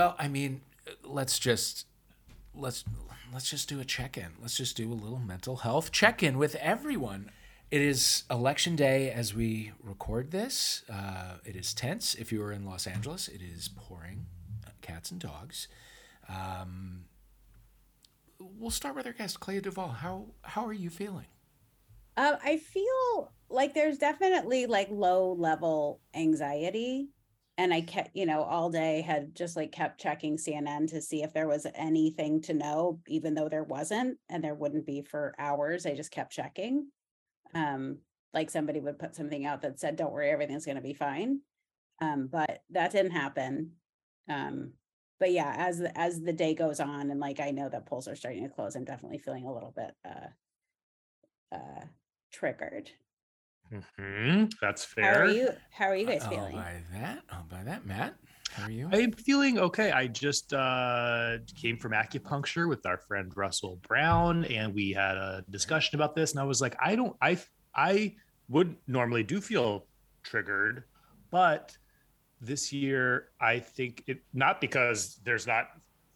Well, I mean, let's just let's let's just do a check-in. Let's just do a little mental health check-in with everyone. It is election day as we record this. Uh, it is tense. If you are in Los Angeles, it is pouring cats and dogs. Um, we'll start with our guest, Clea Duvall. How how are you feeling? Um, I feel like there's definitely like low level anxiety. And I kept, you know, all day had just like kept checking CNN to see if there was anything to know, even though there wasn't, and there wouldn't be for hours. I just kept checking. Um, like somebody would put something out that said, Don't worry, everything's gonna be fine. Um, but that didn't happen. Um, but yeah, as as the day goes on, and like I know that polls are starting to close, I'm definitely feeling a little bit uh uh triggered. Hmm That's How are fair. you? How are you guys oh, feeling? by that, oh, by that, Matt. How are you? I'm feeling okay. I just uh, came from acupuncture with our friend Russell Brown, and we had a discussion about this. And I was like, I don't, I, I would normally do feel triggered, but this year I think it not because there's not,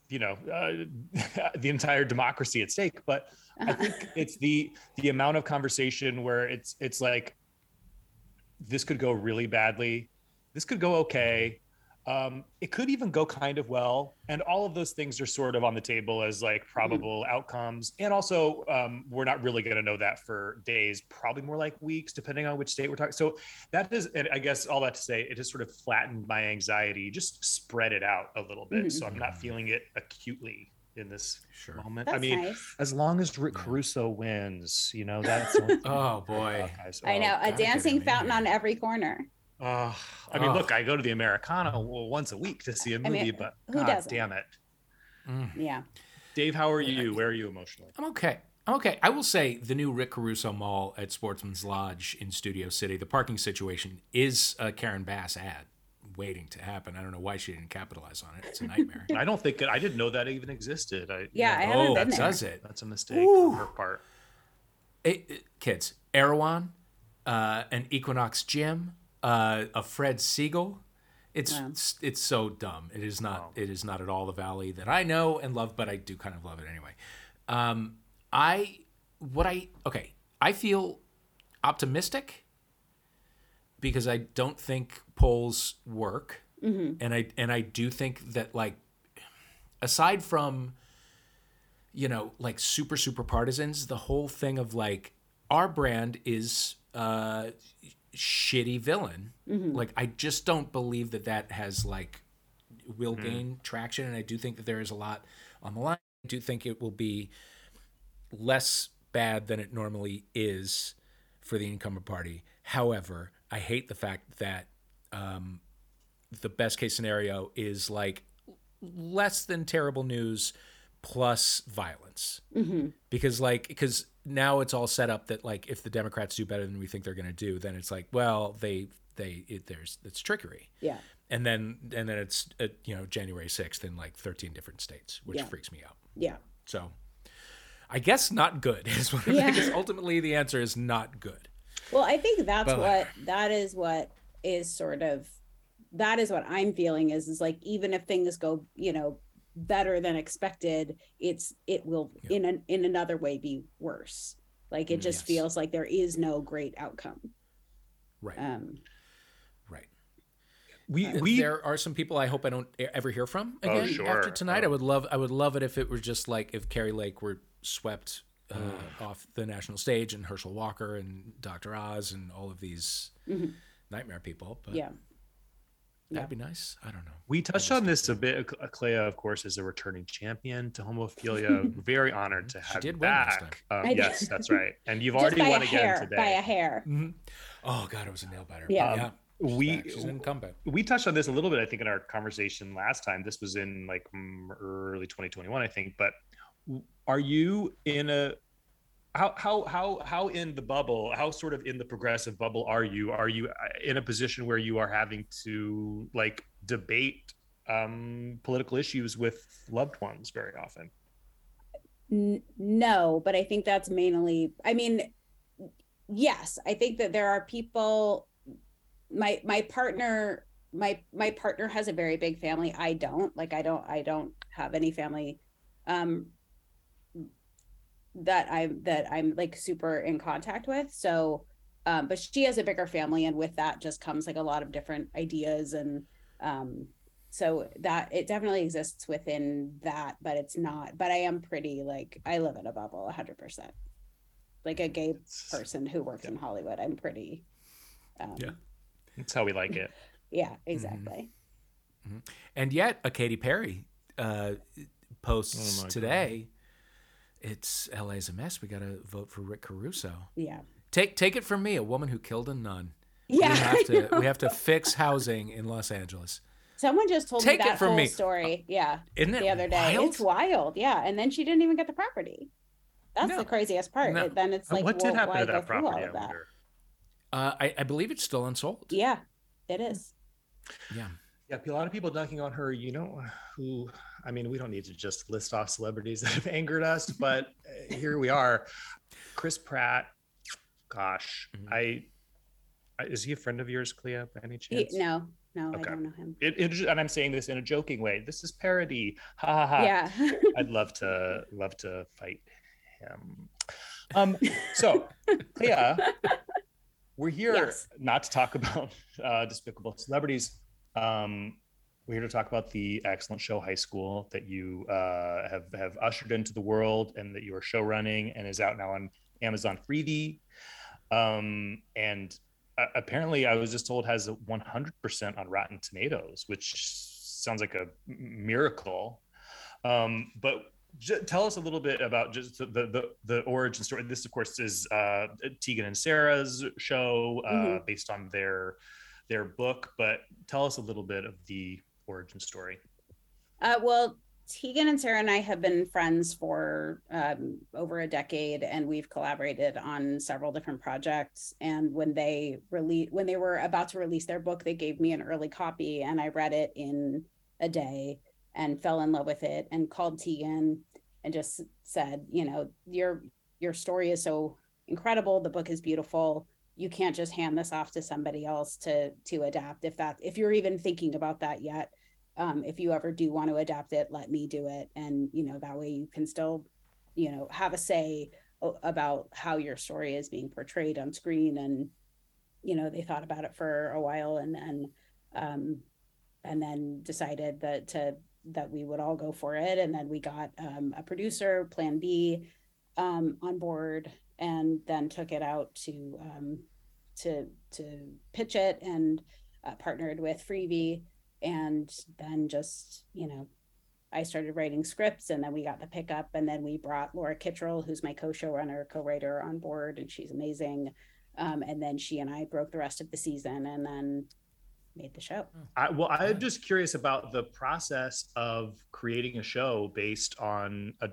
you know, uh, the entire democracy at stake, but I think it's the the amount of conversation where it's it's like this could go really badly, this could go okay, um, it could even go kind of well, and all of those things are sort of on the table as like probable outcomes. And also, um, we're not really going to know that for days, probably more like weeks, depending on which state we're talking. So that is, and I guess all that to say, it has sort of flattened my anxiety, just spread it out a little bit, Mhm. so I'm not feeling it acutely in this Sure. moment. That's I mean, nice. as long as Rick Yeah. Caruso wins, you know, that's Oh, boy. about. I Oh, know a God, dancing get him in fountain on every corner. Uh, I mean, Ugh. look, I go to the Americana once a week to see a mean, movie, but who God doesn't? damn it. Mm. Yeah. Dave, how are you? Where are you emotionally? I'm okay. I'm okay. I will say the new Rick Caruso Mall at Sportsman's Lodge in Studio City, the parking situation is a Karen Bass ad waiting to happen. I don't know why she didn't capitalize on it. It's a nightmare. I don't think I didn't know that even existed. I, Yeah, I haven't oh, been there. does it? that's a mistake Ooh. on her part. It- it- kids, Erewhon, uh, an Equinox Gym, uh, a Fred Segal. It's, Wow. it's it's so dumb. It is not Wow. it is not at all the valley that I know and love, but I do kind of love it anyway. Um, I what I okay. I feel optimistic because I don't think polls work, Mhm. and I and I do think that like aside from you know like super super partisans, the whole thing of like our brand is uh shitty villain. Mhm. Like I just don't believe that that has like will gain traction, and I do think that there is a lot on the line. I do think it will be less bad than it normally is for the incumbent party. However, I hate the fact that um, the best case scenario is like less than terrible news plus violence Mhm. because like because now it's all set up that like if the democrats do better than we think they're going to do then it's like well they they it, there's it's trickery Yeah. and then and then it's uh, you know january 6th in like 13 different states which Yeah. freaks me out Yeah. so i guess not good is what Yeah. i guess ultimately the answer is not good Well, I think that's But, what that is what is sort of that is what I'm feeling is is like even if things go, you know, better than expected, it's it will Yeah. in an in another way be worse. Like it just Yes. feels like there is no great outcome. right Um right We Uh, we there are some people I hope I don't ever hear from Oh, again sure. after tonight. I Oh. would love I would love it if it were just like if Kari Lake were swept uh, off the national stage and Herschel Walker and Dr. Oz and all of these Mhm. nightmare people. But yeah. that'd be nice. I don't know. we touched on this a bit. Clea, of course, is a returning champion to homophilia. Very honored to She have did you win last back. Um, I did. yes, that's right. And you've Just already won again hair, today. by a hair. Oh God, it was a nail biter. Yeah. yeah. Um, we She's in combat. we touched on this a little bit i think in our conversation last time this was in like mm, early 2021 i think but are you in a how how how how in the bubble how sort of in the progressive bubble are you? Are you uh, in a position where you are having to like debate um political issues with loved ones very often? N- no, but I think that's mainly, I mean, yes, I think that there are people, my, my partner my my partner has a very big family. I don't like i don't i don't have any family. Um that i'm that i'm like super in contact with so um but she has a bigger family and with that just comes like a lot of different ideas and um so that it definitely exists within that but it's not but i am pretty like i live in a bubble 100% like a gay person who works Yeah. in hollywood i'm pretty um, Yeah. That's how we like it. yeah exactly And yet, a Katy Perry uh, posts Oh my today. It's LA's a mess. We got to vote for Rick Caruso. yeah Take take it from me, a woman who killed a nun. yeah we have to we have to fix housing in Los Angeles. someone just told Take it me that from whole me. story yeah Isn't it the other day wild? it's wild yeah and then she didn't even get the property that's No. the craziest part No. Then it's like what well, did happen why to go that property? all I of that. Uh, I, I believe it's still unsold. yeah it is Yeah. Yeah, a lot of people dunking on her. You know who? I mean, we don't need to just list off celebrities that have angered us, but uh, here we are. Chris Pratt. Gosh, Mhm. I, I is he a friend of yours, Clea? By any He- chance? no no i don't know him It, it, and I'm saying this in a joking way. This is parody. Ha ha ha. yeah I'd love to love to fight him. Um, so Clea, we're here Yes. not to talk about uh, despicable celebrities. Um, we're here to talk about the excellent show High School that you uh, have have ushered into the world and that you are show running and is out now on Amazon Freevee. Um, and uh, apparently, I was just told has a 100% on Rotten Tomatoes, which sounds like a miracle. Um, but j- tell us a little bit about just the, the the origin story. This, of course, is uh, Tegan and Sara's show uh, Mhm. based on their their book. But tell us a little bit of the origin story. Uh, well, Tegan and Sara and I have been friends for um, over a decade, and we've collaborated on several different projects. And when they release, when they were about to release their book, they gave me an early copy, and I read it in a day and fell in love with it. And called Tegan and just said, you know, your your story is so incredible. The book is beautiful. You can't just hand this off to somebody else to to adapt if that if you're even thinking about that yet. Um, if you ever do want to adapt it let me do it. And you know that way you can still you know have a say about how your story is being portrayed on screen. And you know they thought about it for a while and then um, and then decided that to that we would all go for it. And then we got um, a producer plan b um, on board and then took it out to um, to to pitch it and uh, partnered with Freevee. And then just you know i started writing scripts and then we got the pickup and then we brought laura kittrell who's my co-showrunner co-writer on board and she's amazing. Um, and then she and i broke the rest of the season and then made the show. I, well, I'm just curious about the process of creating a show based on a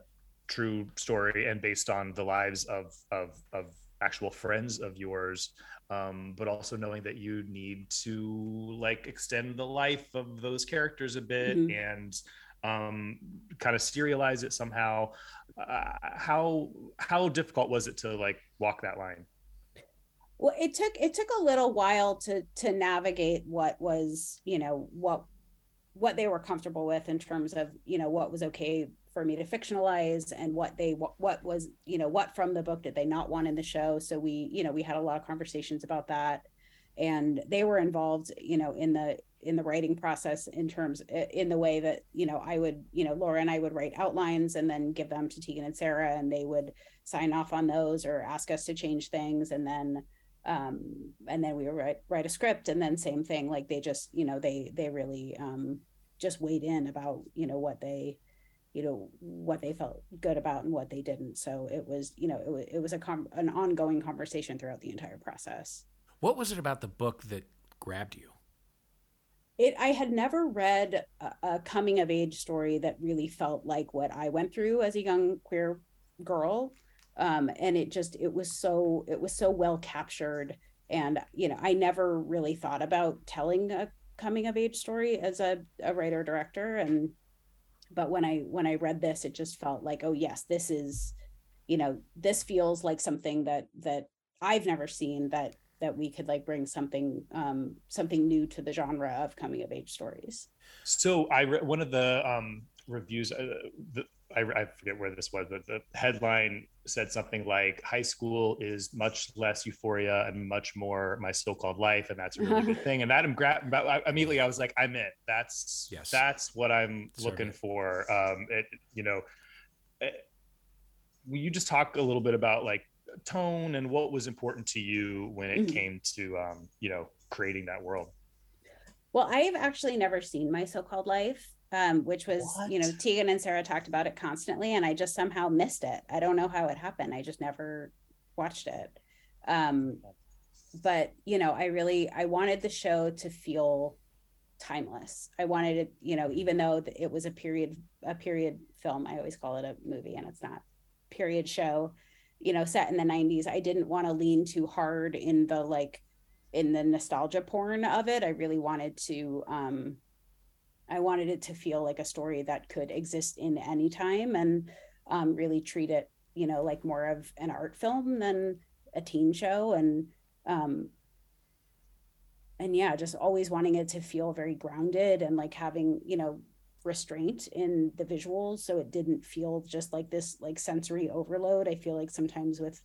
true story and based on the lives of of, of actual friends of yours, um, but also knowing that you need to like extend the life of those characters a bit Mhm. and um, kind of serialize it somehow. Uh, how how difficult was it to like walk that line? well it took it took a little while to to navigate what was you know what what they were comfortable with in terms of you know what was okay for me to fictionalize and what they what, what was you know what from the book did they not want in the show. So we you know we had a lot of conversations about that. And they were involved you know in the in the writing process in terms in the way that you know I would you know Laura and I would write outlines and then give them to Tegan and Sara and they would sign off on those or ask us to change things. And then um and then we would write write a script and then same thing like they just you know they they really um just weighed in about you know what they you know what they felt good about and what they didn't. So it was you know it was, it was a com- an ongoing conversation throughout the entire process. What was it about the book that grabbed you? it i had never read a, a coming of age story that really felt like what i went through as a young queer girl. Um, and it just it was so it was so well captured. And you know i never really thought about telling a coming of age story as a, a writer director. And but when i when i read this it just felt like oh yes this is you know this feels like something that that i've never seen that that we could like bring something um something new to the genre of coming of age stories. So I re- one of the um, reviews, uh, the, I, I forget where this was, but the headline said something like "High school is much less euphoria and much more my so-called life," and that's a really good thing. And that I'm gra- immediately I was like, "I'm in. That's Yes. that's what I'm Serve looking for." Um, it, you know, eh, will you just talk a little bit about like tone and what was important to you when it Mhm. came to um, you know creating that world? Well, I've actually never seen My So-Called Life, um, which was, you know, What? Tegan and Sara talked about it constantly, and I just somehow missed it. I don't know how it happened. I just never watched it. Um, but you know, I really I wanted the show to feel timeless. I wanted it, you know, even though it was a period a period film, I always call it a movie, and it's not period show. You know, set in the '90s. I didn't want to lean too hard in the like in the nostalgia porn of it. I really wanted to um I wanted it to feel like a story that could exist in any time and um really treat it, you know, like more of an art film than a teen show and um and yeah, just always wanting it to feel very grounded and like having, you know, restraint in the visuals so it didn't feel just like this like sensory overload. I feel like sometimes with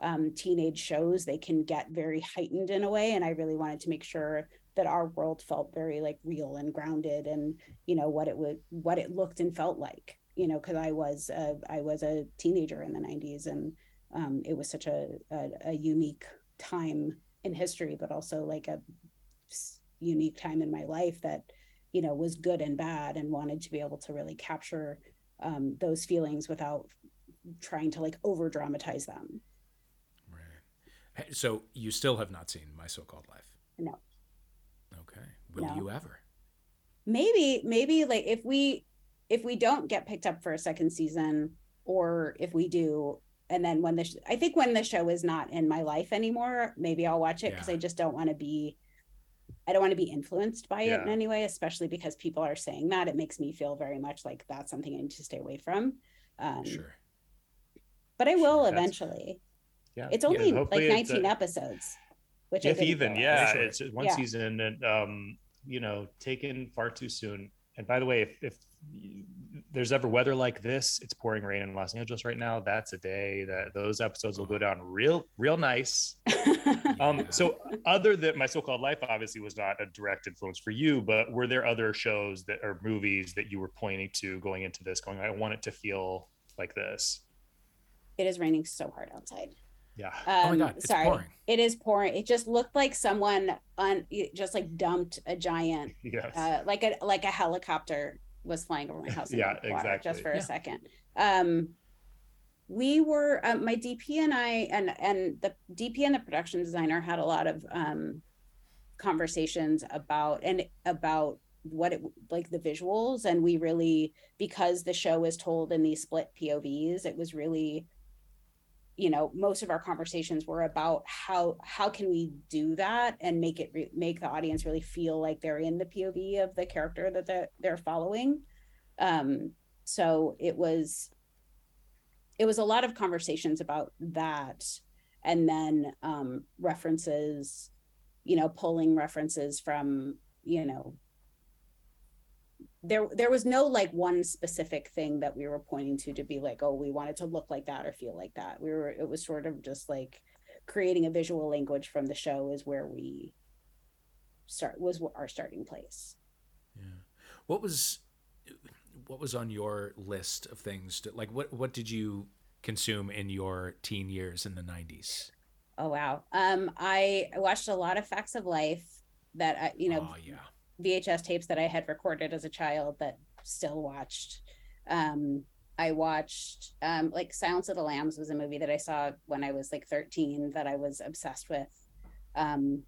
um, teenage shows they can get very heightened in a way and i really wanted to make sure that our world felt very like real and grounded and you know what it would what it looked and felt like you know because i was a, i was a teenager in the 90s and um, it was such a, a a unique time in history but also like a unique time in my life that you know was good and bad and wanted to be able to really capture um, those feelings without trying to like over dramatize them Right. So you still have not seen My So-Called Life? No. Will No. you ever? maybe maybe like if we if we don't get picked up for a second season or if we do and then when the sh- i think when the show is not in my life anymore maybe i'll watch it because Yeah. i just don't want to be i don't want to be influenced by it in any way especially because people are saying that it makes me feel very much like that's something i need to stay away from um Sure. but i will Sure, eventually Yeah, it's Yeah, only like 19 uh, episodes which if even yeah it's one Yeah. season and um you know taken far too soon. And by the way if, if there's ever weather like this it's pouring rain in los angeles right now. That's a day that those episodes will go down real real nice. Um so other than my so-called life obviously was not a direct influence for you but were there other shows that or movies that you were pointing to going into this going i want it to feel like this it is raining so hard outside yeah oh my Um, God, it's sorry. pouring. It is pouring. It just looked like someone on just like dumped a giant, yes uh, like a like a helicopter was flying over my house. Yeah, the water, Just for Yeah. a second. Um, we were uh, my DP and I and and the DP and the production designer had a lot of um conversations about and about what it like the visuals and we really because the show is told in these split povs it was really you know most of our conversations were about how how can we do that and make it re- make the audience really feel like they're in the pov of the character that they're, they're following. Um so it was it was a lot of conversations about that and then um references you know pulling references from you know there there was no like one specific thing that we were pointing to to be like oh we wanted to look like that or feel like that we were it was sort of just like creating a visual language from the show is where we start was our starting place Yeah. What was what was on your list of things to like what what did you consume in your teen years in the 90s? oh wow um i watched a lot of facts of life that I, you know oh yeah. VHS tapes that I had recorded as a child that still watched. Um, I watched um, like Silence of the Lambs was a movie that I saw when I was like 13 that I was obsessed with. Um,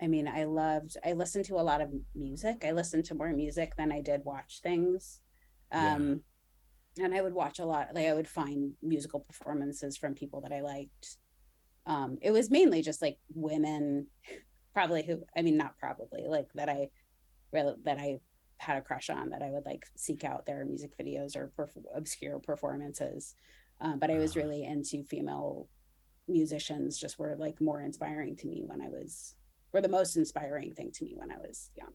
I mean, I loved, I listened to a lot of music. I listened to more music than I did watch things. Yeah. Um, And I would watch a lot, like I would find musical performances from people that I liked. Um, it was mainly just like women probably who I mean not probably like that I really that I had a crush on that I would like seek out their music videos or perf- obscure performances. Um, but I was Ah. really into female musicians just were like more inspiring to me when I was were the most inspiring thing to me when I was young.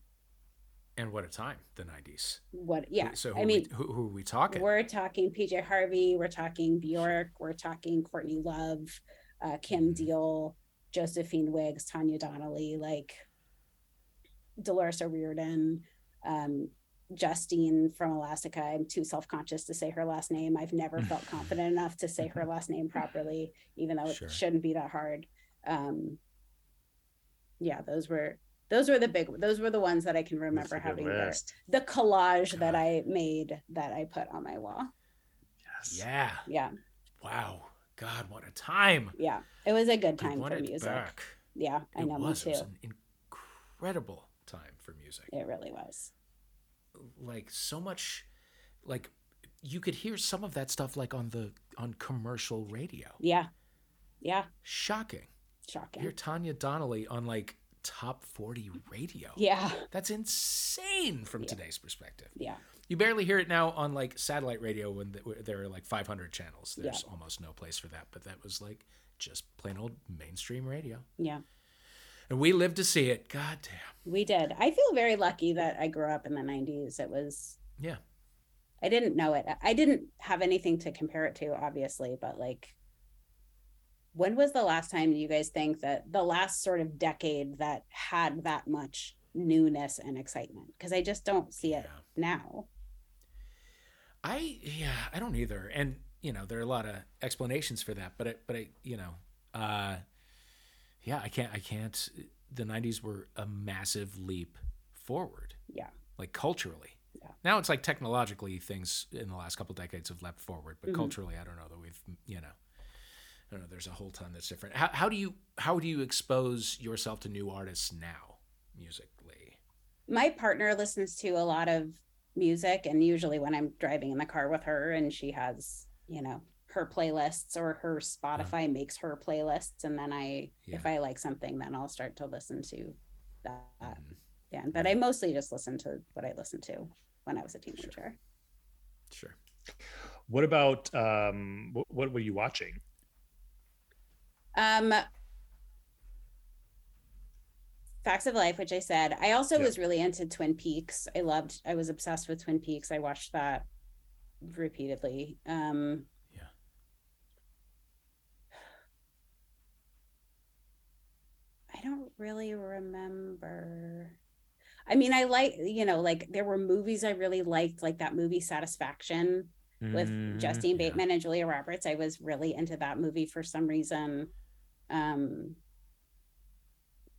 And what a time, the 90s. What yeah. So who I mean we, who, who are we talking? we're talking PJ Harvey, we're talking Bjork, we're talking Courtney Love, uh, Kim Mhm. Deal, Josephine Wiggs, Tanya Donelly, like Dolores O'Riordan, um, Justine from Elastica. I'm too self conscious to say her last name. I've never felt confident enough to say her last name properly, even though it shouldn't be that hard. Um, yeah, those were those were the big those were the ones that I can remember That's a good having their, list. the collage that I made that I put on my wall. Yes. yeah. Yeah, Wow. God, what a time. yeah, it was a good time for music. back. Yeah, I it know was. me It was an incredible time for music. It really was. Like so much, like you could hear some of that stuff like on the on commercial radio. Yeah, yeah, Shocking. shocking. Hear Tanya Donelly on like top 40 radio. Yeah, That's insane from Yeah. today's perspective. yeah, You barely hear it now on like satellite radio when there are like 500 channels. There's almost no place for that, but that was like just plain old mainstream radio. yeah. And we lived to see it. God damn. We did. I feel very lucky that I grew up in the 90s. It was, Yeah. I didn't know it. I didn't have anything to compare it to, obviously, but like, when was the last time you guys think that the last sort of decade that had that much newness and excitement? Because I just don't see it Yeah. now. I yeah, I don't either. And you know, there are a lot of explanations for that, but I, but I, you know, uh yeah, I can't I can't the 90s were a massive leap forward. Yeah. Like culturally. Yeah. Now it's like technologically things in the last couple decades have leapt forward, but Mhm. culturally I don't know that we've, you know, I don't know, there's a whole ton that's different. How how do you how do you expose yourself to new artists now musically? my partner listens to a lot of music and usually when i'm driving in the car with her and she has you know her playlists or her spotify makes her playlists and then i if i like something then i'll start to listen to that. Mm, yeah but i mostly just listen to what i listened to when i was a teenager. Sure. What about um what, what were you watching? um facts of life which i said i also Yeah. was really into twin peaks i loved i was obsessed with twin peaks i watched that repeatedly um Yeah. I don't really remember. I mean, I like, you know, like there were movies I really liked, like that movie Satisfaction with Mhm. Justine yeah. Bateman and Julia Roberts. I was really into that movie for some reason. Um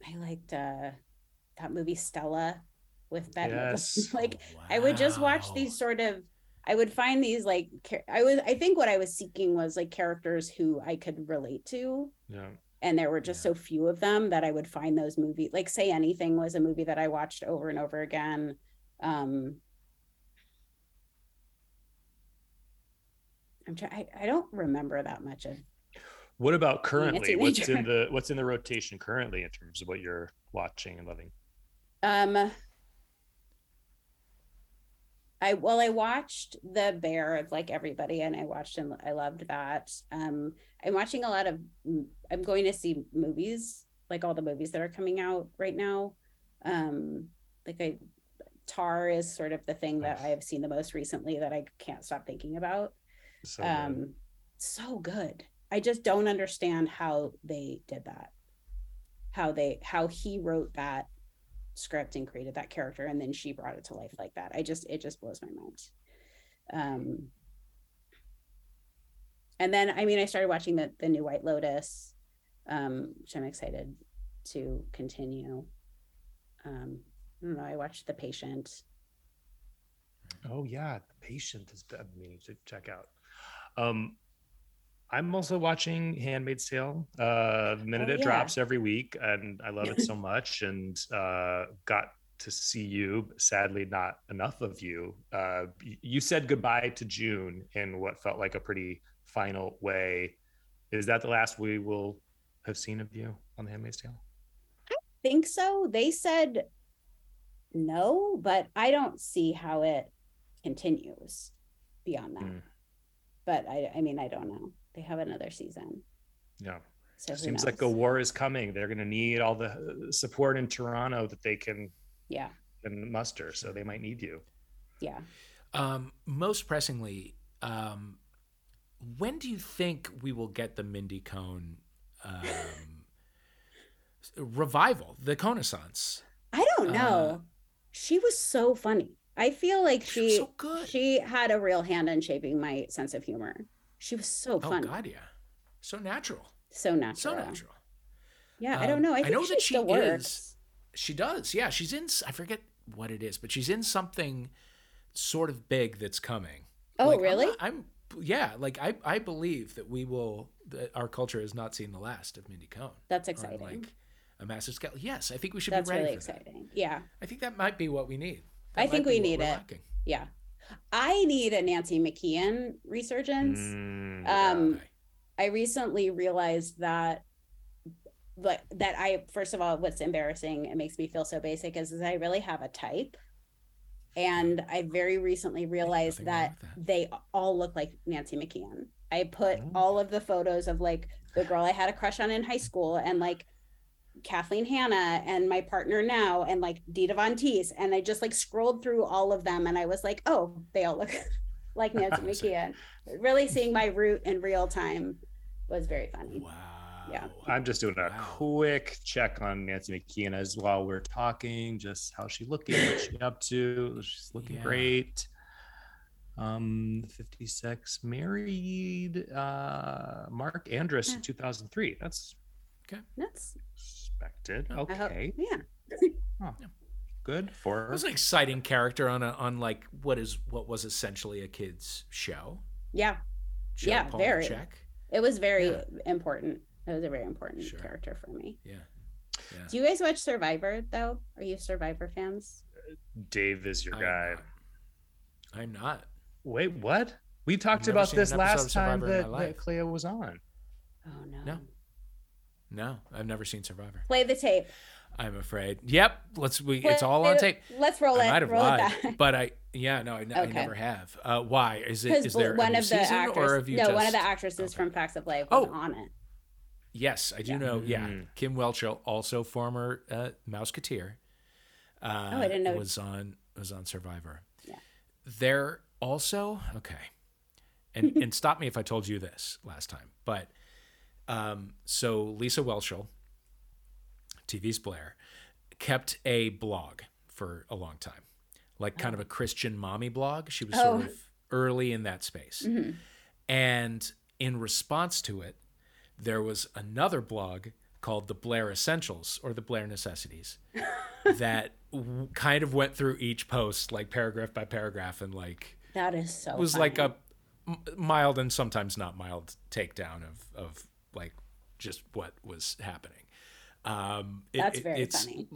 I liked uh that movie Stella with Midler. Yes. like I would just watch these sort of I would find these like I was I think what I was seeking was like characters who I could relate to Yeah. and there were just Yeah. so few of them that I would find those movies like say anything was a movie that I watched over and over again um I'm trying I, I don't remember that much of What about currently? What's in the what's in the rotation currently in terms of what you're watching and loving? um I well I watched The Bear of like everybody and I watched and I loved that um I'm watching a lot of I'm going to see movies like all the movies that are coming out right now um like I Tar is sort of the thing that I have seen the most recently that I can't stop thinking about So good. um so good i just don't understand how they did that. How they how he wrote that script and created that character and then she brought it to life like that. I just it just blows my mind. Um and then i mean i started watching the the new white lotus um which i'm excited to continue. Um i don't know i watched the patient. Oh yeah, the patient is bad meaning to check out. Um I'm also watching Handmaid's Tale. Uh the minute Oh, it yeah. drops every week, and I love it so much. And uh got to see you, but sadly not enough of you. Uh you said goodbye to June in what felt like a pretty final way. Is that the last we will have seen of you on the Handmaid's Tale? I think so. They said no, but I don't see how it continues beyond that. Mm. But I, I mean, I don't know. They have another season. Yeah. So who Seems like a war is coming. They're going to need all the uh, support in Toronto that they can, yeah, can muster. So they might need you. yeah. Um, most pressingly, um, when do you think we will get the Mindy Cohn um, revival, the Connaissance? I don't know. Uh, she was so funny. I feel like She she so good. she had a real hand in shaping my sense of humor. She was so fun. oh God, yeah, so natural, so natural. so natural. Yeah, I Um, don't know. I I know she that she still works. is- She does, yeah. She's in. I forget what it is, but she's in something sort of big that's coming. Oh, Like, I'm really? I'm, yeah, like I, I believe that we will. That our culture has not seen the last of Mindy Cohn. That's exciting. like a massive scale. Yes, I think we should That's be ready really for that. exciting. Yeah, I think that might be what we need. I think we need it. lacking. yeah. I need a Nancy McKeon resurgence. Mm, Um, I recently realized that but that I first of all what's embarrassing it makes me feel so basic is, is I really have a type and I very recently realized that, that. they all look like Nancy McKeon. I put Oh. all of the photos of like the girl I had a crush on in high school and like Kathleen Hanna and my partner now and like Dita Von Teese and I just like scrolled through all of them and I was like, oh, they all look like Nancy McKeon. Really seeing my root in real time was very funny. Wow. Yeah. I'm just doing a Wow. quick check on Nancy McKeon as while we're talking, just how she looking, what she up to. She's looking Yeah. great. Um, 56, married uh Mark Andrus in 2003. That's Okay. That's expected. I hope, Okay, uh, yeah. good for It was an exciting character on a on like what is what was essentially a kids show. Yeah. Joe Yeah, very. Polniaczek. It was very Yeah. important. It was a very important Sure. character for me. Yeah. Yeah. Do you guys watch Survivor though? Are you Survivor fans? Uh, Dave is your I am guy. not. I'm not. Wait, what? We talked about this last time Survivor that, that life. Clea was on. Oh no. No. No, I've never seen Survivor. Play the tape. I'm afraid. Yep. Let's we Play it's all on tape. Let's roll I it. might have roll lied, it back. but I yeah no I, n- I Okay. never have. Uh, why is it? Because there one new of the season, actors, or have you no, just? one of the actresses okay. from Facts of Life was Oh. on it. Yes, I do Yeah. know. Yeah, Mm. Kim Whelchel, also former uh, Mouseketeer. Uh, Oh, I didn't know- was on was on Survivor. Yeah. They're also okay, and and stop me if I told you this last time, but um, so Lisa Whelchel, TV's Blair, kept a blog for a long time, like kind of a Christian mommy blog. She was Oh. sort of early in that space. Mhm. And in response to it, there was another blog called the Blair Essentials or the Blair Necessities that w- kind of went through each post like paragraph by paragraph and like That is so. was like funny. a m- mild and sometimes not mild takedown of of like just what was happening. Um, it- That's it- very it's, funny.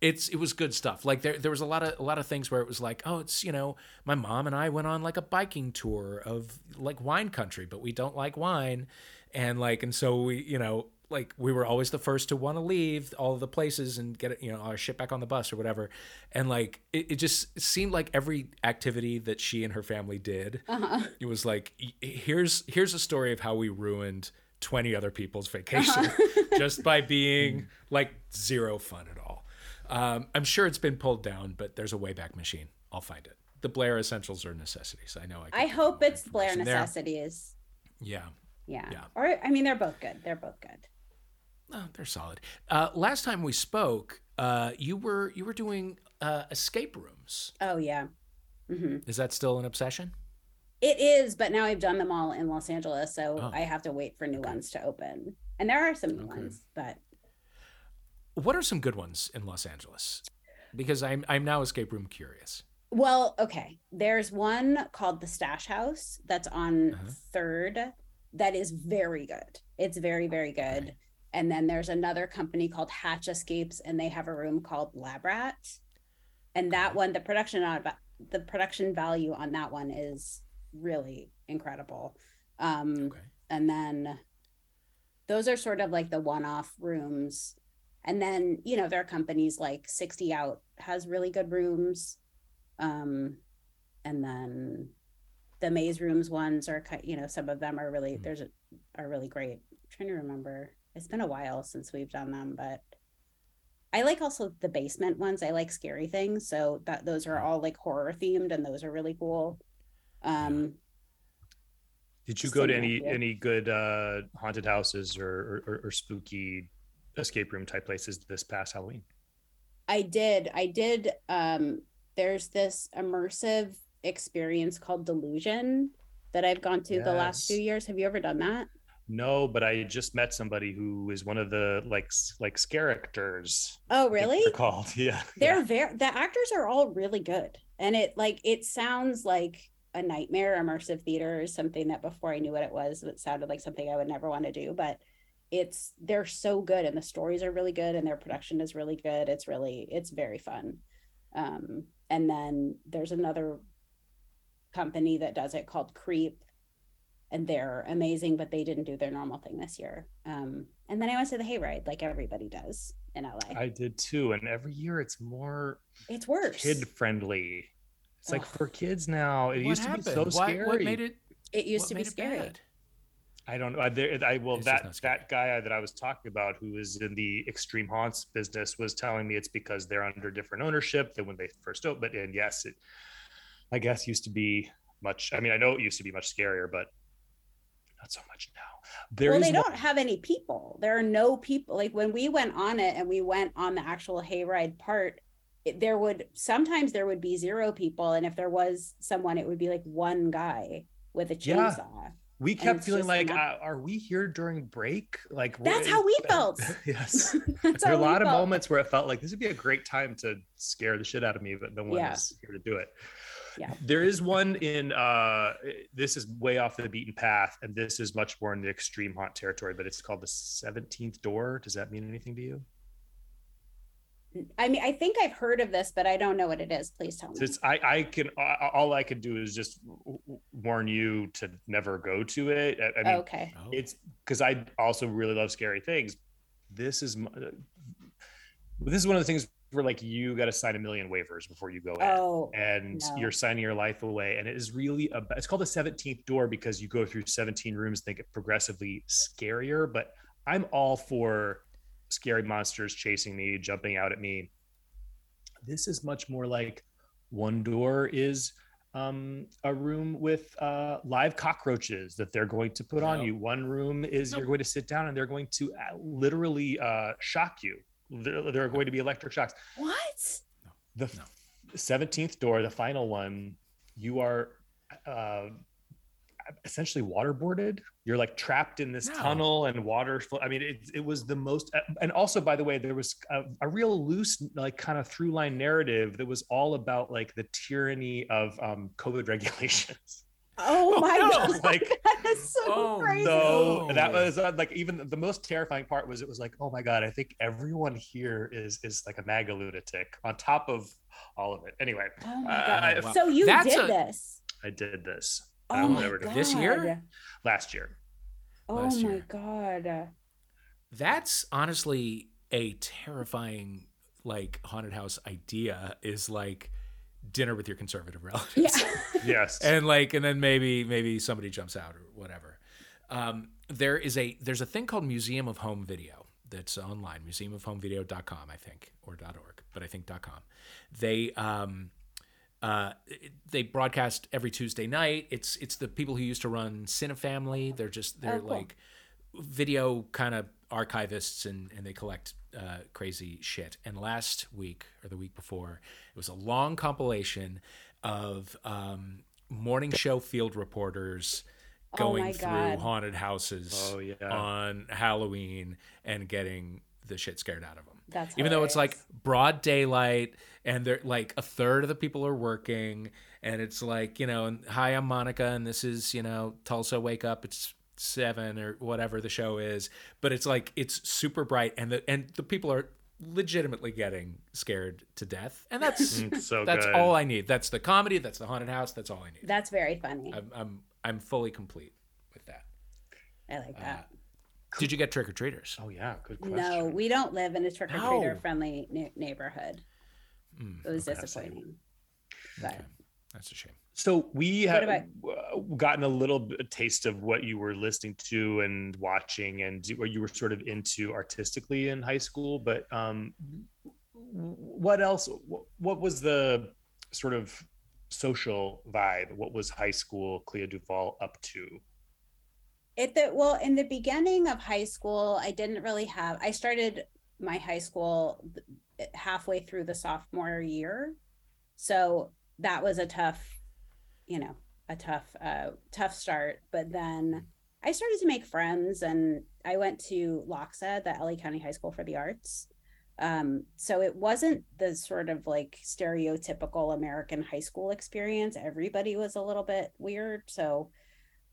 It's it was good stuff. Like there there was a lot of a lot of things where it was like, oh, it's you know, my mom and I went on like a biking tour of like wine country, but we don't like wine, and like and so we you know like we were always the first to want to leave all of the places and get you know our shit back on the bus or whatever, and like it, it just seemed like every activity that she and her family did Uh-huh. it was like here's here's a story of how we ruined 20 other people's vacation Uh-huh. just by being like zero fun at all um, i'm sure it's been pulled down but there's a wayback machine i'll find it the blair essentials are necessities i know i, I hope it's Blair information there. Necessities. yeah Yeah. Yeah. Or I mean, they're both good. They're both good. oh, they're solid uh, last time we spoke uh, you were you were doing uh, escape rooms Oh yeah. hmm is that still an obsession It is, but now I've done them all in Los Angeles, so Oh. I have to wait for new Okay. ones to open. And there are some new Okay. ones, but what are some good ones in los angeles because i'm i'm now escape room curious well, okay. There's one called the Stash House that's on Uh-huh. Third that is very good. It's very very good. Okay. And then there's another company called Hatch Escapes, and they have a room called Lab Rat. And that one, the production on the production value on that one is really incredible. Um, okay and then those are sort of like the one-off rooms and then you know there are companies like 60 out has really good rooms um and then the maze rooms ones are you know some of them are really Hmm. there's a, are really great I'm trying to remember it's been a while since we've done them, but I like also the basement ones. I like scary things, so that those are all like horror themed, and those are really cool. Um, Did you go to any idea. any good uh, haunted houses or, or or spooky escape room type places this past Halloween? I did. I did. Um, there's this immersive experience called Delusion that I've gone to the last few years. Have you ever done that? No, but I just met somebody who is one of the like like characters. Oh, really? They're called yeah. They're yeah. very the actors are all really good. And it like it sounds like a nightmare immersive theater is something that before I knew what it was, it sounded like something I would never want to do. But it's they're so good and the stories are really good and their production is really good. It's really it's very fun. Um, and then there's another company that does it called Creep, and they're amazing, but they didn't do their normal thing this year. Um, and then I went to the Hayride, like everybody does in LA. I did too, and every year it's more it's worse. kid friendly. It's like for kids now. It what used happened? to be so What- scary. What, made it? It used to be made it scary. bad? I don't know. I, there, I well It's that that guy that I was talking about, who is in the extreme haunts business, was telling me it's because they're under different ownership than when they first opened. But and yes, it I guess used to be much. I mean, I know it used to be much scarier, but not so much now. There well, they one- don't have any people. There are no people. Like when we went on it and we went on the actual hayride part, it, there would sometimes there would be zero people, and if there was someone, it would be like one guy with a Yeah. chainsaw. we kept feeling like, uh, are we here during break? Like That's how we felt. yes. That's there are a lot of felt. moments where it felt like this would be a great time to scare the shit out of me, but no one Yeah. is here to do it. Yeah. There is one in uh this is way off the beaten path, and this is much more in the extreme haunt territory, but it's called the 17th door. Does that mean anything to you? I mean, I think I've heard of this, but I don't know what it is. Please tell me. It's I I can a- all I can do is just w- w- warn you to never go to it. I, I mean, okay. Oh. it's because I also really love scary things. This is m- uh, this is one of the things where like you got to sign a million waivers before you go in. Oh, and no. you're signing your life away. And it is really a, it's called the 17th door because you go through 17 rooms, think it progressively scarier. But I'm all for scary monsters chasing me, jumping out at me. This is much more like one door is um, a room with uh, live cockroaches that they're going to put on you. One room is No. you're going to sit down and they're going to uh, literally uh, shock you. There, there are going to be electric shocks what? the No. 17th door the final one you are uh essentially waterboarded you're like trapped in this No. tunnel and water flo- i mean it, it was the most and also by the way there was a, a real loose like kind of through line narrative that was all about like the tyranny of um covid regulations Oh Oh, my no. god! Like- that is so Oh, crazy. so No. that was uh, like even the most terrifying part was it was like oh my god i think everyone here is is like a maga lunatic on top of all of it anyway oh my Uh, wow. So you That's did a- this? i did this I will never god! This year? last year Oh Last my year. god! That's honestly a terrifying like haunted house idea is like dinner with your conservative relatives. Yeah. yes and like and then maybe maybe somebody jumps out or whatever. Um, there is a there's a thing called Museum of Home Video that's online, museumofhomevideo.com, I think, or .org, but I think .com. They um, uh, they broadcast every Tuesday night. It's it's the people who used to run Cinefamily. They're just they're Oh, cool. like video kind of archivists and and they collect uh, crazy shit. And last week or the week before, it was a long compilation of um, morning show field reporters Oh going my through God. haunted houses Oh, yeah. on Halloween and getting the shit scared out of them. That's Even though it's like broad daylight and they're like a third of the people are working and it's like, you know, and hi, I'm Monica and this is, you know, Tulsa Wake Up. It's seven or whatever the show is. But it's like it's super bright and the and the people are legitimately getting scared to death. And that's Mm, so that's good. all I need. That's the comedy, that's the haunted house, that's all I need. that's very funny. I'm I'm I'm fully complete with that. I like that. Did you get trick or treaters? oh yeah good question no, we don't live in a trick or treater No. friendly ne- neighborhood. Mm, It was okay, disappointing. But okay. That's a shame. So we What have uh, gotten a little bit taste of what you were listening to and watching, and what you were sort of into artistically in high school. But um, what else? What, what was the sort of social vibe? What was high school Clea DuVall up to? It the well in the beginning of high school, I didn't really have. I started my high school halfway through the sophomore year, so that was a tough you know a tough uh tough start. But then i started to make friends and i went to LACHSA the la county high school for the arts. Um so it wasn't the sort of like stereotypical american high school experience. Everybody was a little bit weird. So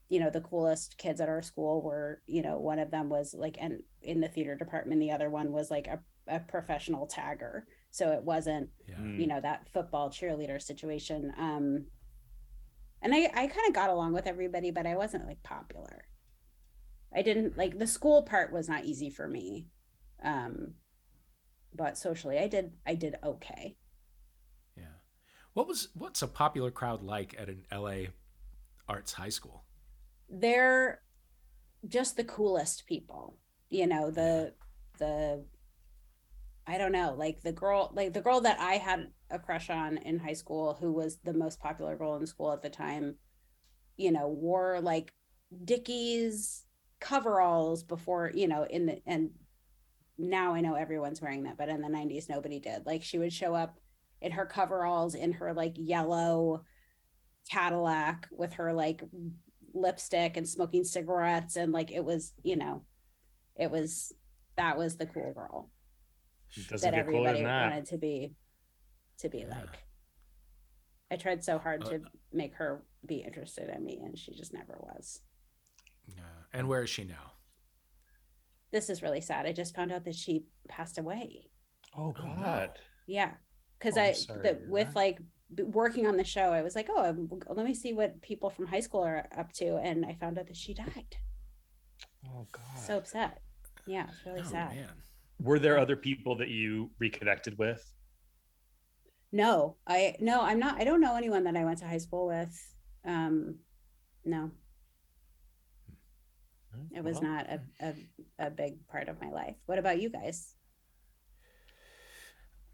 you know the coolest kids at our school were you know one of them was like and in the theater department the other one was like a, a professional tagger so it wasn't Yeah. Mm. you know that football cheerleader situation um and i i kind of got along with everybody but i wasn't like popular i didn't like the school part was not easy for me um but socially i did i did okay Yeah. What was what's a popular crowd like at an LA arts high school? They're just the coolest people you know the the i don't know like the girl like the girl that i had a crush on in high school who was the most popular girl in school at the time you know wore like dickies coveralls before you know in the and now i know everyone's wearing that but in the 90s nobody did. Like she would show up in her coveralls in her like yellow cadillac with her like lipstick and smoking cigarettes and like it was you know it was that was the cool girl doesn't that get everybody than that. wanted to be to be Yeah. like i tried so hard Uh, to make her be interested in me and she just never was Yeah. And where is she now? this is really sad i just found out that she passed away Oh Oh. God. yeah because Oh, I'm sorry the, with that. like b- working on the show i was like oh let me see what people from high school are up to and i found out that she died Oh God. so upset yeah it's really oh sad man. were there other people that you reconnected with? No, I no, I'm not. I don't know anyone that I went to high school with. Um, no, it was not a, a a big part of my life. What about you guys?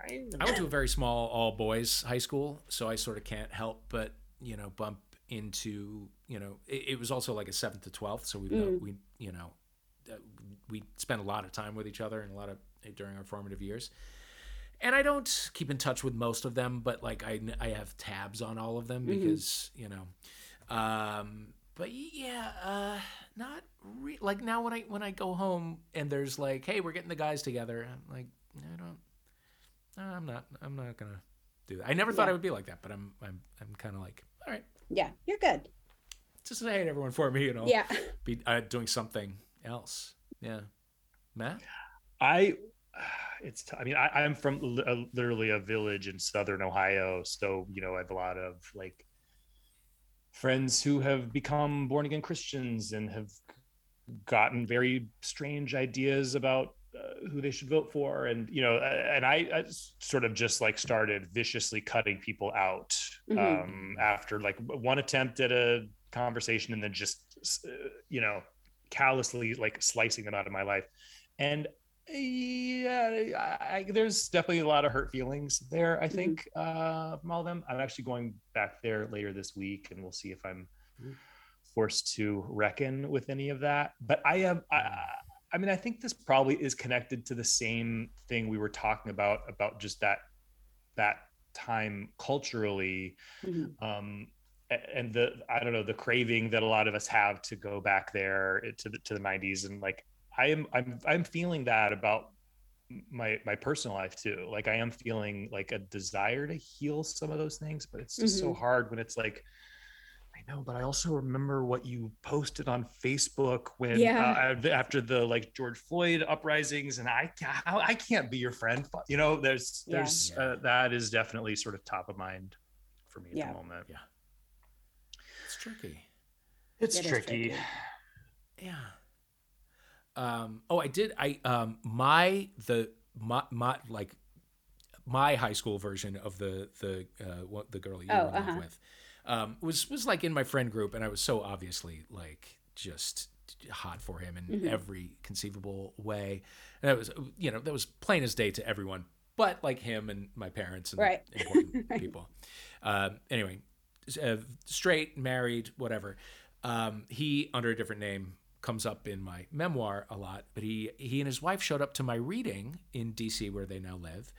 I, I went to a very small all boys high school, so I sort of can't help but you know bump into you know it, it was also like a seventh to twelfth, so we Mm. we you know uh, we spent a lot of time with each other and a lot of during our formative years. And I don't keep in touch with most of them, but like I I have tabs on all of them Mhm. because you know. Um, but yeah, uh, not re- like now when I when I go home and there's like, hey, we're getting the guys together. I'm like, I don't. I'm not. I'm not gonna do that. I never thought Yeah. I would be like that, but I'm. I'm. I'm kind of like, all right, Yeah, you're good. just say hey to everyone for me, you know. Yeah, Be uh, doing something else. Yeah. Matt. I it's I mean I, I'm from li- uh, literally a village in southern Ohio, so you know I have a lot of like friends who have become born again Christians and have gotten very strange ideas about uh, who they should vote for, and you know, uh, and I, I sort of just like started viciously cutting people out Mhm. um, after like one attempt at a conversation, and then just uh, you know callously like slicing them out of my life, and yeah, I, there's definitely a lot of hurt feelings there. I Mhm. think uh, from all of them. I'm actually going back there later this week, and we'll see if I'm forced to reckon with any of that. But I am. I, I mean, I think this probably is connected to the same thing we were talking about about just that that time culturally Mhm. um and the i don't know the craving that a lot of us have to go back there to the to the 90s and like i am i'm i'm feeling that about my my personal life too like i am feeling like a desire to heal some of those things but it's just so Mhm. hard when it's like i know but i also remember what you posted on facebook when Yeah. uh, after the like george floyd uprisings and i ca- how i can't be your friend you know there's there's Yeah. uh, that is definitely sort of top of mind for me at Yeah. the moment Yeah, It's tricky. it's It is tricky. tricky. Yeah. Um, oh, I did. I um, my the my, my like my high school version of the the uh, what the girl you Oh, were in love uh-huh. with. Um, was was like in my friend group, and I was so obviously like just hot for him in Mhm. every conceivable way. And that was you know that was plain as day to everyone, but like him and my parents and Right. important Right. people. Um, anyway, uh, straight, married, whatever. Um, he under a different name comes up in my memoir a lot, but he he and his wife showed up to my reading in DC where they now live.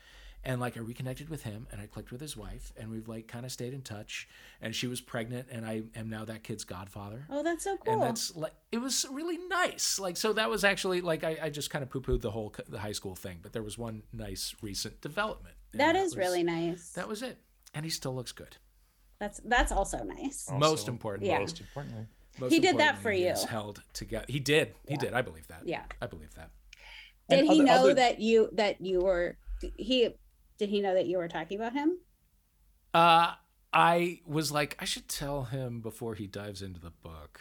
And like I reconnected with him and I clicked with his wife and we've like kind of stayed in touch and she was pregnant and I am now that kid's godfather. Oh, that's so cool. And that's like it was really nice. Like so that was actually like I, I just kind of poo pooed the whole the high school thing, but there was one nice recent development. and that is was- really nice. That was it. And he still looks good. that's that's also nice. Also, Most important. Yeah. Most importantly. Most He did that for you. is held together. He did. He Yeah. did. I believe that. Yeah. I believe that. Did And he other- know other- that you that you were he did he know that you were talking about him? Uh, I was like, I should tell him before he dives into the book.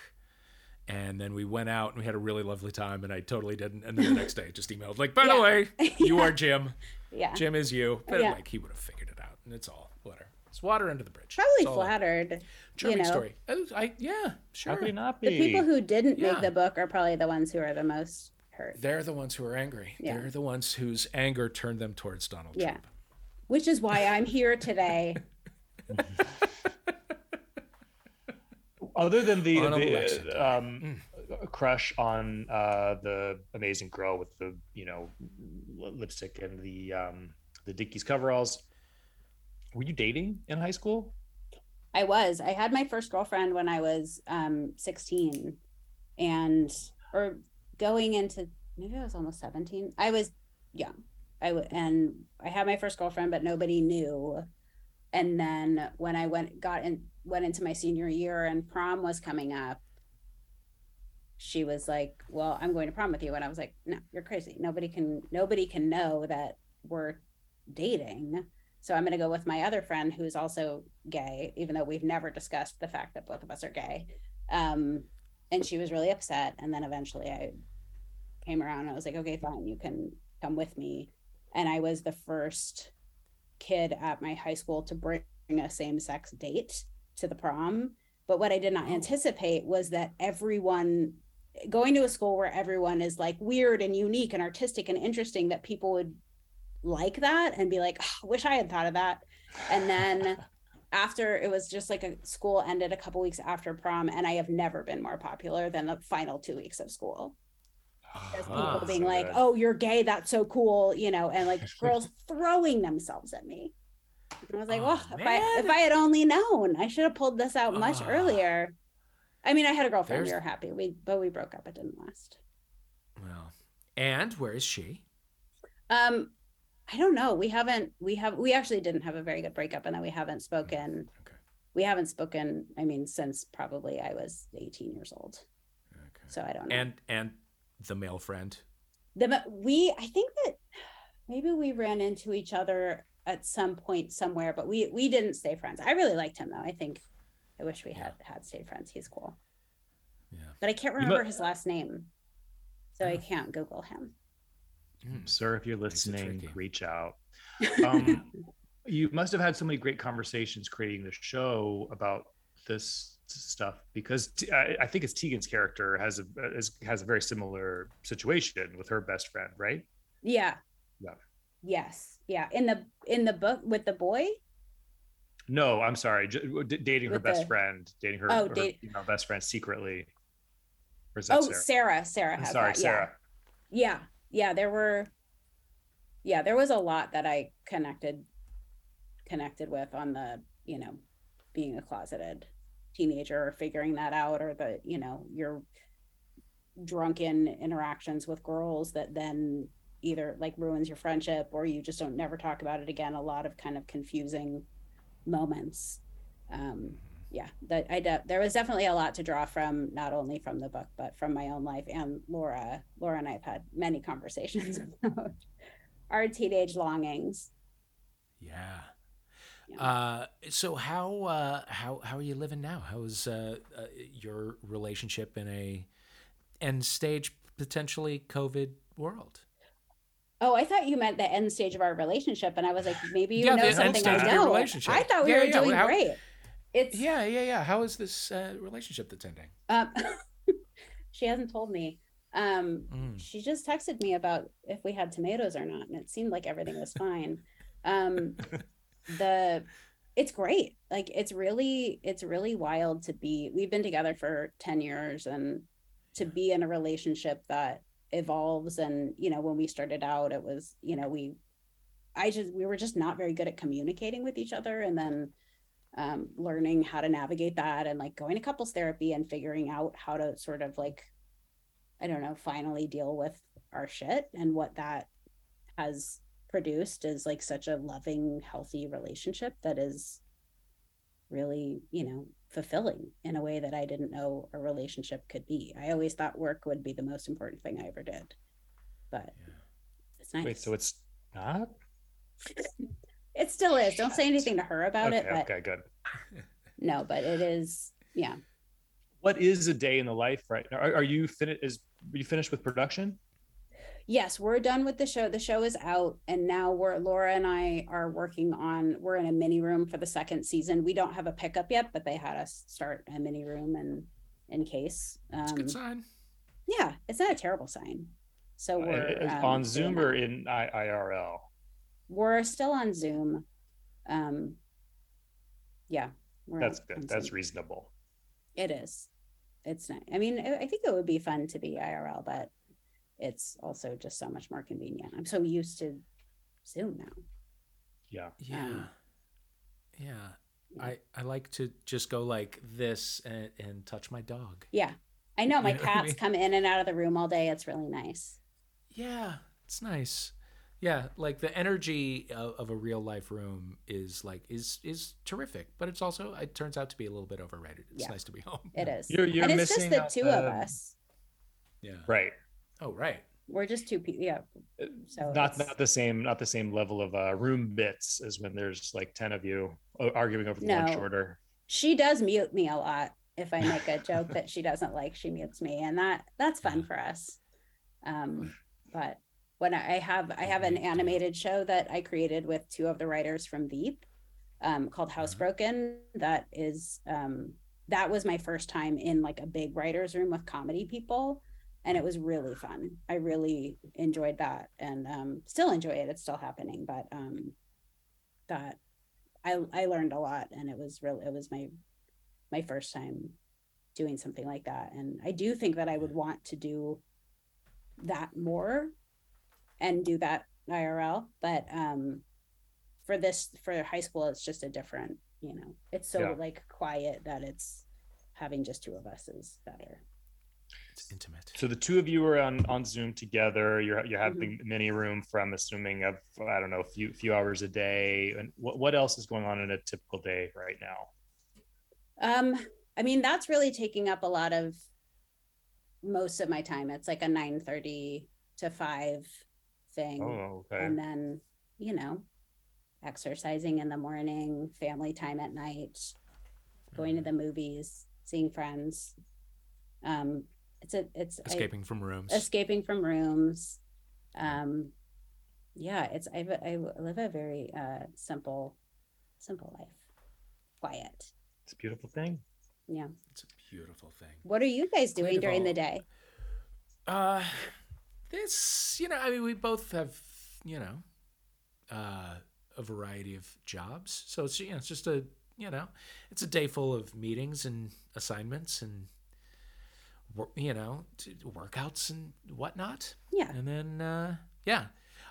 And then we went out and we had a really lovely time, and I totally didn't. And then the next day, I just emailed like, by the way, you Yeah. are Jim. Yeah. Jim is you. But Yeah. like, he would have figured it out, and it's all water. It's water under the bridge. Probably flattered. Charming you know. story. I, I- yeah, sure. How could not be? The people who didn't Yeah. make the book are probably the ones who are the most hurt. They're the ones who are angry. Yeah. They're the ones whose anger turned them towards Donald Yeah. Trump. Which is why I'm here today. Other than the, the, election um, crush on uh, the amazing girl with the you know lipstick and the um, the Dickies coveralls, were you dating in high school? I was. I had my first girlfriend when I was um 16 and or going into maybe I was almost 17. I was young. I w- and I had my first girlfriend but nobody knew. And then when I went got in went into my senior year and prom was coming up she was like, "Well, I'm going to prom with you." And I was like, "No, you're crazy. Nobody can nobody can know that we're dating." So I'm going to go with my other friend who's also gay, even though we've never discussed the fact that both of us are gay. Um, and she was really upset. And then eventually I came around and I was like, okay, fine, you can come with me. And I was the first kid at my high school to bring a same sex date to the prom. But what I did not Oh. anticipate was that everyone going to a school where everyone is like weird and unique and artistic and interesting, that people would like that and be like, "Oh, wish I had thought of that. And then after it was just like a school ended a couple weeks after prom, and I have never been more popular than the final two weeks of school. There's people Ah, being so like, good. "Oh, you're gay. That's so cool," you know, and like girls throwing themselves at me. And I was like, Oh, "Well, if I if. I had only known, I should have pulled this out much Ah. earlier." I mean, I had a girlfriend. We were happy. We but we broke up. It didn't last. Well, and where is she? Um, I don't know. We haven't. We have. We actually didn't have a very good breakup, and then we haven't spoken. Okay. We haven't spoken. I mean, since probably I was 18 years old. Okay. So I don't know. And and the male friend. the we. I think that maybe we ran into each other at some point somewhere, but we we didn't stay friends. I really liked him though. I think. I wish we had had stayed friends. He's cool, Yeah. but I can't You mu- remember his last name, so I Oh. can't Google him. Hmm. Sir, if you're listening, reach out. Um, you must have had so many great conversations creating the show about this stuff because T- I, I think it's Tegan's character has a uh, has, has a very similar situation with her best friend, right? yeah. Yeah. Yes. Yeah. In the in the book with the boy. No, I'm sorry, j- dating her best the- friend, dating her, Oh, her date- female best friend secretly. Or is that Oh, Sara? Sara. Sara sorry, that. Yeah. Sara. yeah yeah there were yeah there was a lot that i connected connected with on the you know being a closeted teenager or figuring that out or the you know your drunken interactions with girls that then either like ruins your friendship or you just don't never talk about it again. A lot of kind of confusing moments. Um yeah that i de- there was definitely a lot to draw from not only from the book but from my own life. And laura laura and i have had many conversations about our teenage longings. Yeah. Yeah. Uh, so how uh, how how are you living now? How's uh, uh, your relationship in a end stage potentially COVID world? oh i thought you meant the end stage of our relationship and i was like maybe you Yeah, know something i don't i thought we Yeah, were yeah, doing how- great It's Yeah, yeah, yeah. How is this uh, relationship that's ending? Um, she hasn't told me. Um, Mm. she just texted me about if we had tomatoes or not, and it seemed like everything was fine. Um, the it's great. Like it's really it's really wild to be. We've been together for ten years, and to be in a relationship that evolves. And you know, when we started out, it was you know we, I just we were just not very good at communicating with each other, and then um, learning how to navigate that and like going to couples therapy and figuring out how to sort of like i don't know finally deal with our shit and what that has produced is like such a loving healthy relationship that is really you know fulfilling in a way that i didn't know a relationship could be i always thought work would be the most important thing i ever did but Yeah. it's nice Wait, so it's not? it still is don't say anything to her about okay, it but okay, good. no but it is yeah What is a day in the life right now? Are, are you finished? Is are you finished with production? Yes we're done with the show the show is out and now we're laura and i are working on we're in a mini room for the second season we don't have a pickup yet but they had us start a mini room and in case It's a um good sign. yeah it's not a terrible sign so we're Uh, um, on doing Zoom or in I- IRL? we're still on zoom um yeah we're That's good. That's Zoom. reasonable. it is it's nice i mean i I think it would be fun to be irl but it's also just so much more convenient i'm so used to zoom now Yeah. Yeah. um, yeah. yeah. I, I like to just go like this and, and touch my dog. Yeah. I know my You know what I cats mean? come in and out of the room all day. It's really nice. Yeah, it's nice. Yeah, like the energy of, of a real life room is like is is terrific, but it's also it turns out to be a little bit overrated. It's Yeah. nice to be home. It is. You're- you're and it's just missing the out two of us. Yeah. Right. Oh, right. We're just two people. Yeah. So not it's- not the same not the same level of uh, room bits as when there's like 10 of you uh, arguing over the lunch No. order She does mute me a lot. If I make a joke that she doesn't like, she mutes me. And that that's fun for us. Um, but when I I have I have an animated show that I created with two of the writers from Veep um, called Uh-huh. Housebroken. That is um, that was my first time in like a big writers room with comedy people and it was really fun. I really enjoyed that and um, still enjoy it. It's still happening but um, that i i learned a lot and it was really it was my my first time doing something like that. And i do think that i would want to do that more and do that irl but um for this for high school it's just a different you know it's so Yeah. like quiet that it's having just two of us is better It's intimate. so the two of you are on on zoom together you're you're Mm-hmm. having the mini room from assuming of i don't know a few few hours a day and what, what else is going on in a typical day right now Um, I mean, that's really taking up a lot of most of my time. It's like a 9 30 to 5 thing. oh okay And then, you know, exercising in the morning, family time at night, going Mm-hmm. to the movies, seeing friends. Um, it's a it's I- Escaping from rooms. escaping from rooms. Um, yeah, it's I, I live a very uh simple, simple life, quiet. it's a beautiful thing Yeah. It's a beautiful thing. What are you guys doing Kind during the day? Uh, this, you know, I mean, we both have, you know, uh, a variety of jobs. So it's, you know, it's just a, you know, it's a day full of meetings and assignments and, wor- you know, workouts and whatnot. Yeah. And then, uh, yeah,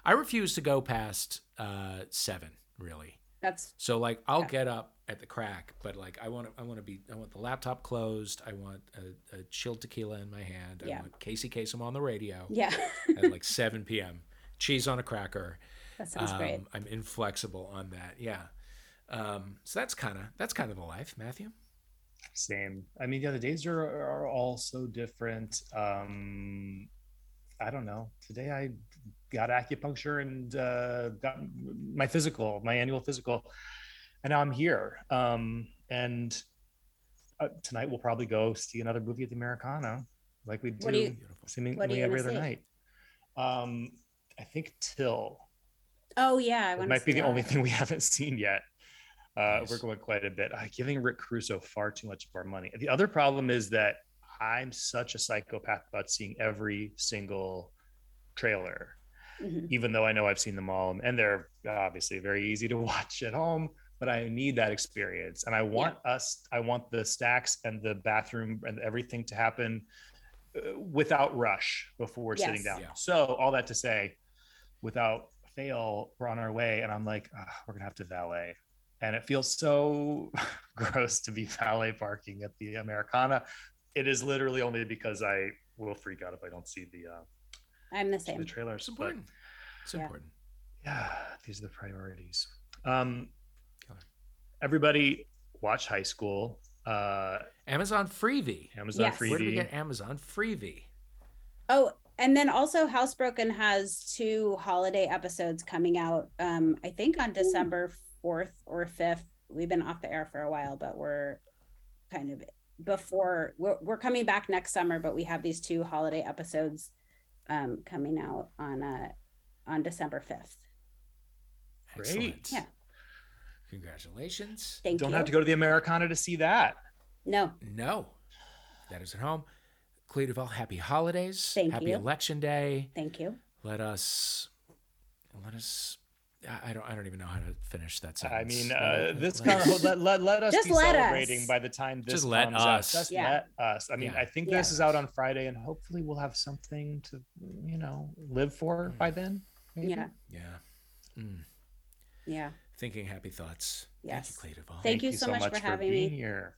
I refuse to go past uh, seven, really. That's So like I'll Yeah. get up at the crack, but like I want to I want to be I want the laptop closed. I want a, a chilled tequila in my hand. I Yeah. want Casey Kasem on the radio yeah. at like 7 p.m. Cheese on a cracker. that sounds great. Um, I'm inflexible on that. Yeah. Um, so that's kind of that's kind of the life, Matthew. Same. I mean yeah the days are, are all so different. Um i don't know. Today i got acupuncture and uh got my physical my annual physical and now i'm here. Um and uh, tonight we'll probably go see another movie at the americana like we do, you- seemingly every other see? night. Um i think till. Oh yeah, I it might be the only thing we haven't seen yet Uh, Nice. We're going quite a bit. Uh, giving Rick Caruso far too much of our money. The other problem is that I'm such a psychopath about seeing every single trailer, Mhm. even though I know I've seen them all, and they're obviously very easy to watch at home. But I need that experience, and I want us. I want the stacks and the bathroom and everything to happen uh, without rush before sitting down. Yeah. So all that to say, without fail, we're on our way, and I'm like, "Ah, we're gonna have to valet, and it feels so gross to be valet parking at the Americana. It is literally only because I will freak out if I don't see the uh, I'm the see the same. trailers. It's But. It's Yeah. important. yeah, these are the priorities. Um, everybody, watch High School. Uh, Amazon Freevee. Amazon Yes. Freevee. Where do we get Amazon Freevee? Oh, and then also Housebroken has two holiday episodes coming out. Um, I think on December fourth or fifth. We've been off the air for a while, but we're kind of before we're, we're coming back next summer, but we have these two holiday episodes um coming out on uh on December fifth. Great. Yeah. Congratulations. Thank Don't you. have to go to the Americana to see that. No, No. That is at home. Clea DuVall, happy holidays. Thank happy you. election day. thank you. Let us let us I I don't I don't even know how to finish that sentence. I mean, Let- uh, let- this let- kind of let, let, let us Just be let celebrating us. by the time this Just let comes out. us. Just Yeah. let us. I mean, Yeah. I think Yeah. this is out on Friday, and hopefully we'll have something to you know live for by then. maybe? Yeah, Yeah. Mm. yeah. Thinking happy thoughts. Yes. Thank you, Clea DuVall. Thank you so much for having me. being here.